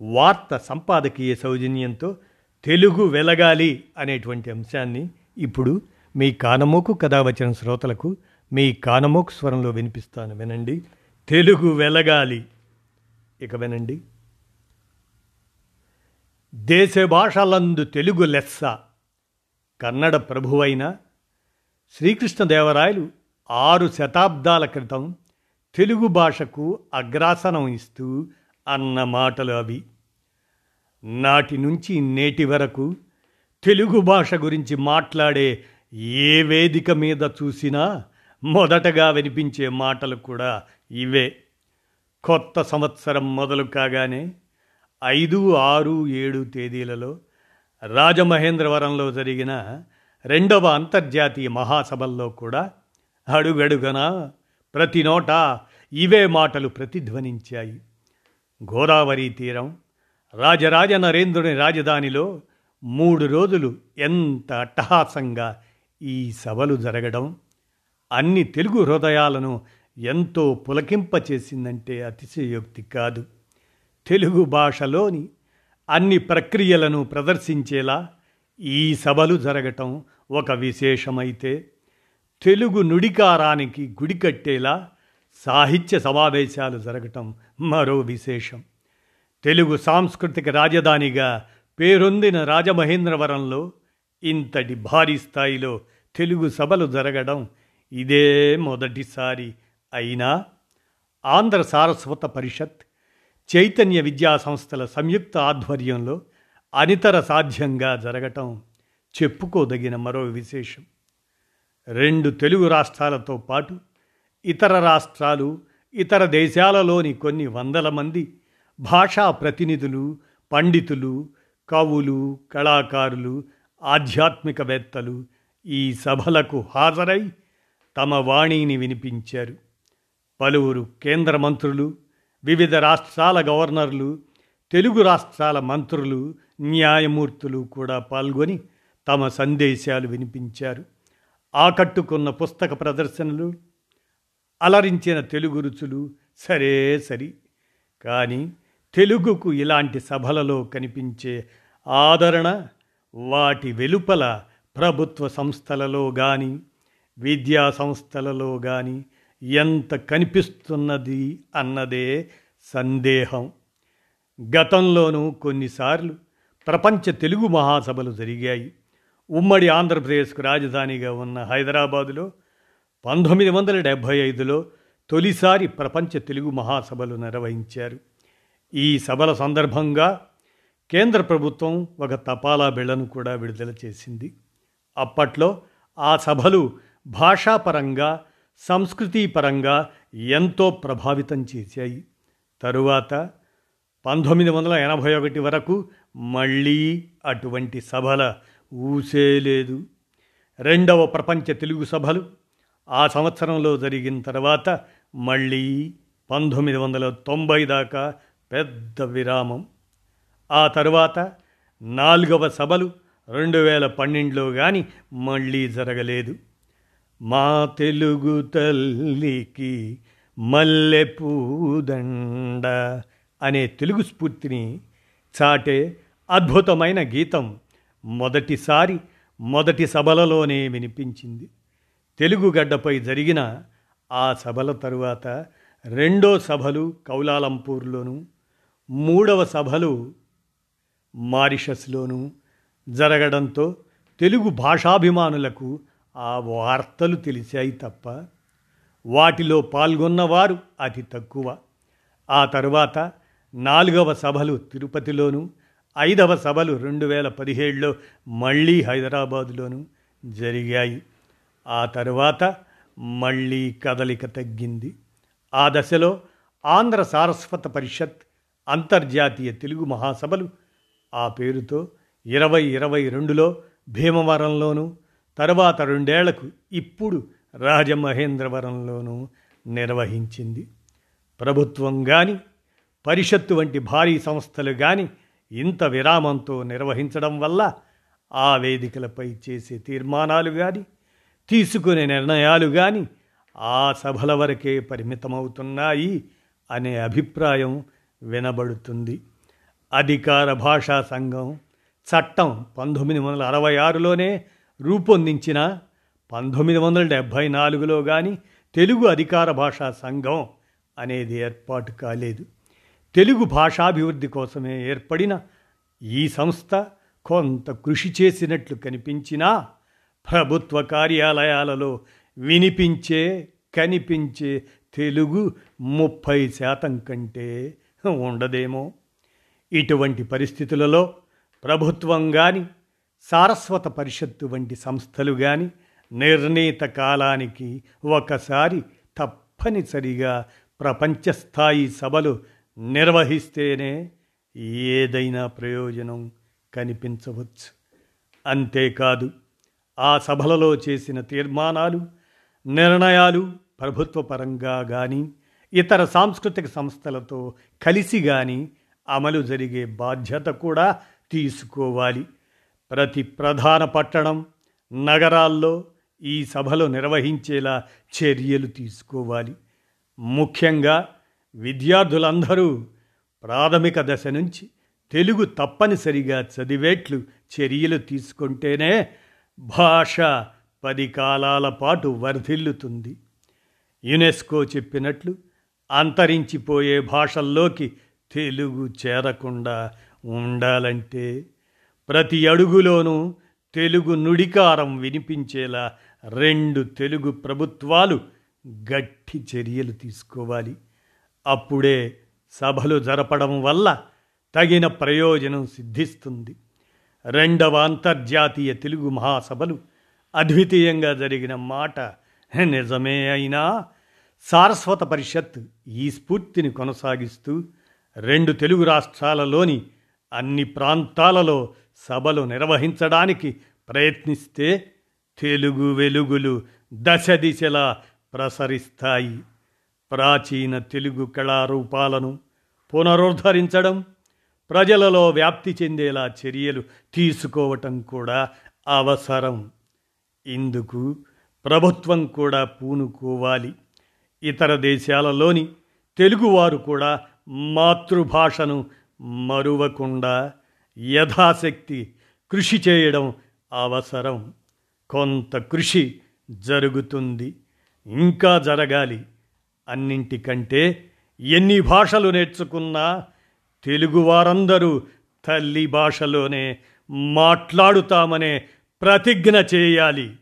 వార్త సంపాదకీయ సౌజన్యంతో తెలుగు వెలగాలి అనేటువంటి అంశాన్ని ఇప్పుడు మీ కానమోకు కథ వచ్చిన శ్రోతలకు మీ కానమోకు స్వరంలో వినిపిస్తాను. వినండి. తెలుగు వెలగాలి. ఇక వినండి. దేశ భాషలందు తెలుగు లెస్స. కన్నడ ప్రభువైన శ్రీకృష్ణదేవరాయలు ఆరు శతాబ్దాల క్రితం తెలుగు భాషకు అగ్రాసనం ఇస్తూ అన్న మాటలు అవి. నాటి నుంచి నేటి వరకు తెలుగు భాష గురించి మాట్లాడే ఏ వేదిక మీద చూసినా మొదటగా వినిపించే మాటలు కూడా ఇవే. కొత్త సంవత్సరం మొదలు కాగానే ఐదు ఆరు ఏడు తేదీలలో రాజమహేంద్రవరంలో జరిగిన రెండవ అంతర్జాతీయ మహాసభల్లో కూడా అడుగడుగన ప్రతి నోట ఇవే మాటలు ప్రతిధ్వనించాయి. గోదావరి తీరం రాజరాజ నరేంద్రుని రాజధానిలో మూడు రోజులు ఎంత అట్టహాసంగా ఈ సభలు జరగడం అన్ని తెలుగు హృదయాలను ఎంతో పులకింపచేసిందంటే అతిశయోక్తి కాదు. తెలుగు భాషలోని అన్ని ప్రక్రియలను ప్రదర్శించేలా ఈ సభలు జరగటం ఒక విశేషమైతే తెలుగు నుడికారానికి గుడి కట్టేలా సాహిత్య సమావేశాలు జరగటం మరో విశేషం. తెలుగు సాంస్కృతిక రాజధానిగా పేరొందిన రాజమహేంద్రవరంలో ఇంతటి భారీ స్థాయిలో తెలుగు సభలు జరగడం ఇదే మొదటిసారి అయినా ఆంధ్ర సారస్వత పరిషత్ చైతన్య విద్యా సంస్థల సంయుక్త ఆధ్వర్యంలో అనితర సాధ్యంగా జరగటం చెప్పుకోదగిన మరో విశేషం. రెండు తెలుగు రాష్ట్రాలతో పాటు ఇతర రాష్ట్రాలు ఇతర దేశాలలోని కొన్ని వందల మంది భాషా ప్రతినిధులు పండితులు కవులు కళాకారులు ఆధ్యాత్మికవేత్తలు ఈ సభలకు హాజరై తమ వాణిని వినిపించారు. పలువురు కేంద్ర మంత్రులు వివిధ రాష్ట్రాల గవర్నర్లు తెలుగు రాష్ట్రాల మంత్రులు న్యాయమూర్తులు కూడా పాల్గొని తమ సందేశాలు వినిపించారు. ఆకట్టుకున్న పుస్తక ప్రదర్శనలు అలరించిన తెలుగు రుచులు సరే సరి. కానీ తెలుగుకు ఇలాంటి సభలలో కనిపించే ఆదరణ వాటి వెలుపల ప్రభుత్వ సంస్థలలో కానీ విద్యా సంస్థలలో కానీ ఎంత కనిపిస్తున్నది అన్నదే సందేహం. గతంలోనూ కొన్నిసార్లు ప్రపంచ తెలుగు మహాసభలు జరిగాయి. ఉమ్మడి ఆంధ్రప్రదేశ్కు రాజధానిగా ఉన్న హైదరాబాదులో పంతొమ్మిది వందల డెబ్భై ఐదులో తొలిసారి ప్రపంచ తెలుగు మహాసభలు నిర్వహించారు. ఈ సభల సందర్భంగా కేంద్ర ప్రభుత్వం ఒక తపాలా బిళ్ళను కూడా విడుదల చేసింది. అప్పట్లో ఆ సభలు భాషాపరంగా సంస్కృతిపరంగా ఎంతో ప్రభావితం చేశాయి. తరువాత పంతొమ్మిది వందల ఎనభై ఒకటి వరకు మళ్ళీ అటువంటి సభల ఊసే లేదు. రెండవ ప్రపంచ తెలుగు సభలు ఆ సంవత్సరంలో జరిగిన తర్వాత మళ్ళీ పంతొమ్మిది వందల తొంభై దాకా పెద్ద విరామం. ఆ తరువాత నాలుగవ సభలు రెండు వేల పన్నెండులో కానీ మళ్ళీ జరగలేదు. మా తెలుగు తల్లికి మల్లె పూదండ అనే తెలుగు స్ఫూర్తిని చాటే అద్భుతమైన గీతం మొదటిసారి మొదటి సభలలోనే వినిపించింది. తెలుగు గడ్డపై జరిగిన ఆ సభల తరువాత రెండో సభలు కౌలాలంపూర్లోను మూడవ సభలు మారిషస్లోను జరగడంతో తెలుగు భాషాభిమానులకు ఆ వార్తలు తెలిసాయి తప్ప వాటిలో పాల్గొన్నవారు అతి తక్కువ. ఆ తరువాత నాలుగవ సభలు తిరుపతిలోను ఐదవ సభలు రెండు వేల పదిహేడులో మళ్ళీ హైదరాబాదులోను జరిగాయి. ఆ తరువాత మళ్ళీ కదలిక తగ్గింది. ఆ దశలో ఆంధ్ర సారస్వత పరిషత్ అంతర్జాతీయ తెలుగు మహాసభలు ఆ పేరుతో ఇరవై ఇరవై రెండులో భీమవరంలోనూ తరువాత రెండేళ్ళకు ఇప్పుడు రాజమహేంద్రవరంలోనూ నిర్వహించింది. ప్రభుత్వం కానీ పరిషత్తు వంటి భారీ సంస్థలు కానీ ఇంత విరామంతో నిర్వహించడం వల్ల ఆ వేదికలపై చేసే తీర్మానాలు కానీ తీసుకునే నిర్ణయాలు కానీ ఆ సభల వరకే పరిమితమవుతున్నాయి అనే అభిప్రాయం వినబడుతుంది. అధికార భాషా సంఘం చట్టం పంతొమ్మిది వందల అరవై ఆరులోనే రూపొందించిన పంతొమ్మిది వందల డెబ్భై నాలుగులో కానీ తెలుగు అధికార భాషా సంఘం అనేది ఏర్పాటు కాలేదు. తెలుగు భాషాభివృద్ధి కోసమే ఏర్పడిన ఈ సంస్థ కొంత కృషి చేసినట్లు కనిపించినా ప్రభుత్వ కార్యాలయాలలో వినిపించే కనిపించే తెలుగు ముప్పై శాతం కంటే ఉండదేమో. ఇటువంటి పరిస్థితులలో ప్రభుత్వం కానీ సారస్వత పరిషత్తు వంటి సంస్థలు కానీ నిర్ణీత కాలానికి ఒకసారి తప్పనిసరిగా ప్రపంచ స్థాయి సభలు నిర్వహిస్తేనే ఏదైనా ప్రయోజనం కనిపించవచ్చు. అంతేకాదు ఆ సభలలో చేసిన తీర్మానాలు నిర్ణయాలు ప్రభుత్వ పరంగా కానీ ఇతర సాంస్కృతిక సంస్థలతో కలిసి కానీ అమలు జరిగే బాధ్యత కూడా తీసుకోవాలి. ప్రతి ప్రధాన పట్టణం నగరాల్లో ఈ సభలు నిర్వహించేలా చర్యలు తీసుకోవాలి. ముఖ్యంగా విద్యార్థులందరూ ప్రాథమిక దశ నుంచి తెలుగు తప్పనిసరిగా చదివేట్లు చర్యలు తీసుకుంటేనే భాష పది కాలాల పాటు వర్ధిల్లుతుంది. యునెస్కో చెప్పినట్లు అంతరించిపోయే భాషల్లోకి తెలుగు చేరకుండా ఉండాలంటే ప్రతి అడుగులోనూ తెలుగు నుడికారం వినిపించేలా రెండు తెలుగు ప్రభుత్వాలు గట్టి చర్యలు తీసుకోవాలి. అప్పుడే సభలు జరపడం వల్ల తగిన ప్రయోజనం సిద్ధిస్తుంది. రెండవ అంతర్జాతీయ తెలుగు మహాసభలు అద్వితీయంగా జరిగిన మాట నిజమే అయినా సారస్వత పరిషత్ ఈ స్ఫూర్తిని కొనసాగిస్తూ రెండు తెలుగు రాష్ట్రాలలోని అన్ని ప్రాంతాలలో సభలు నిర్వహించడానికి ప్రయత్నిస్తే తెలుగు వెలుగులు దశ దిశలా ప్రసరిస్తాయి. ప్రాచీన తెలుగు కళారూపాలను పునరుద్ధరించడం ప్రజలలో వ్యాప్తి చెందేలా చర్యలు తీసుకోవటం కూడా అవసరం. ఇందుకు ప్రభుత్వం కూడా పూనుకోవాలి. ఇతర దేశాలలోని తెలుగువారు కూడా మాతృభాషను మరువకుండా యథాశక్తి కృషి చేయడం అవసరం. కొంత కృషి జరుగుతుంది. ఇంకా జరగాలి. అన్నింటికంటే ఎన్ని భాషలు నేర్చుకున్నా తెలుగువారందరూ తల్లి భాషలోనే మాట్లాడుతామనే ప్రతిజ్ఞ చేయాలి.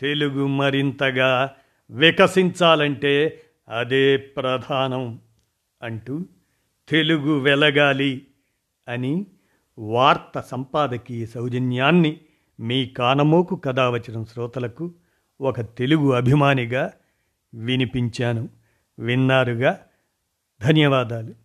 తెలుగు మరింతగా వికసించాలంటే అదే ప్రధానం అంటూ తెలుగు వెలగాలి అని వార్త సంపాదకీయ సౌజన్యాన్ని మీ కానమోకు కథ వచ్చిన శ్రోతలకు ఒక తెలుగు అభిమానిగా వినిపించాను. విన్నారుగా? ధన్యవాదాలు.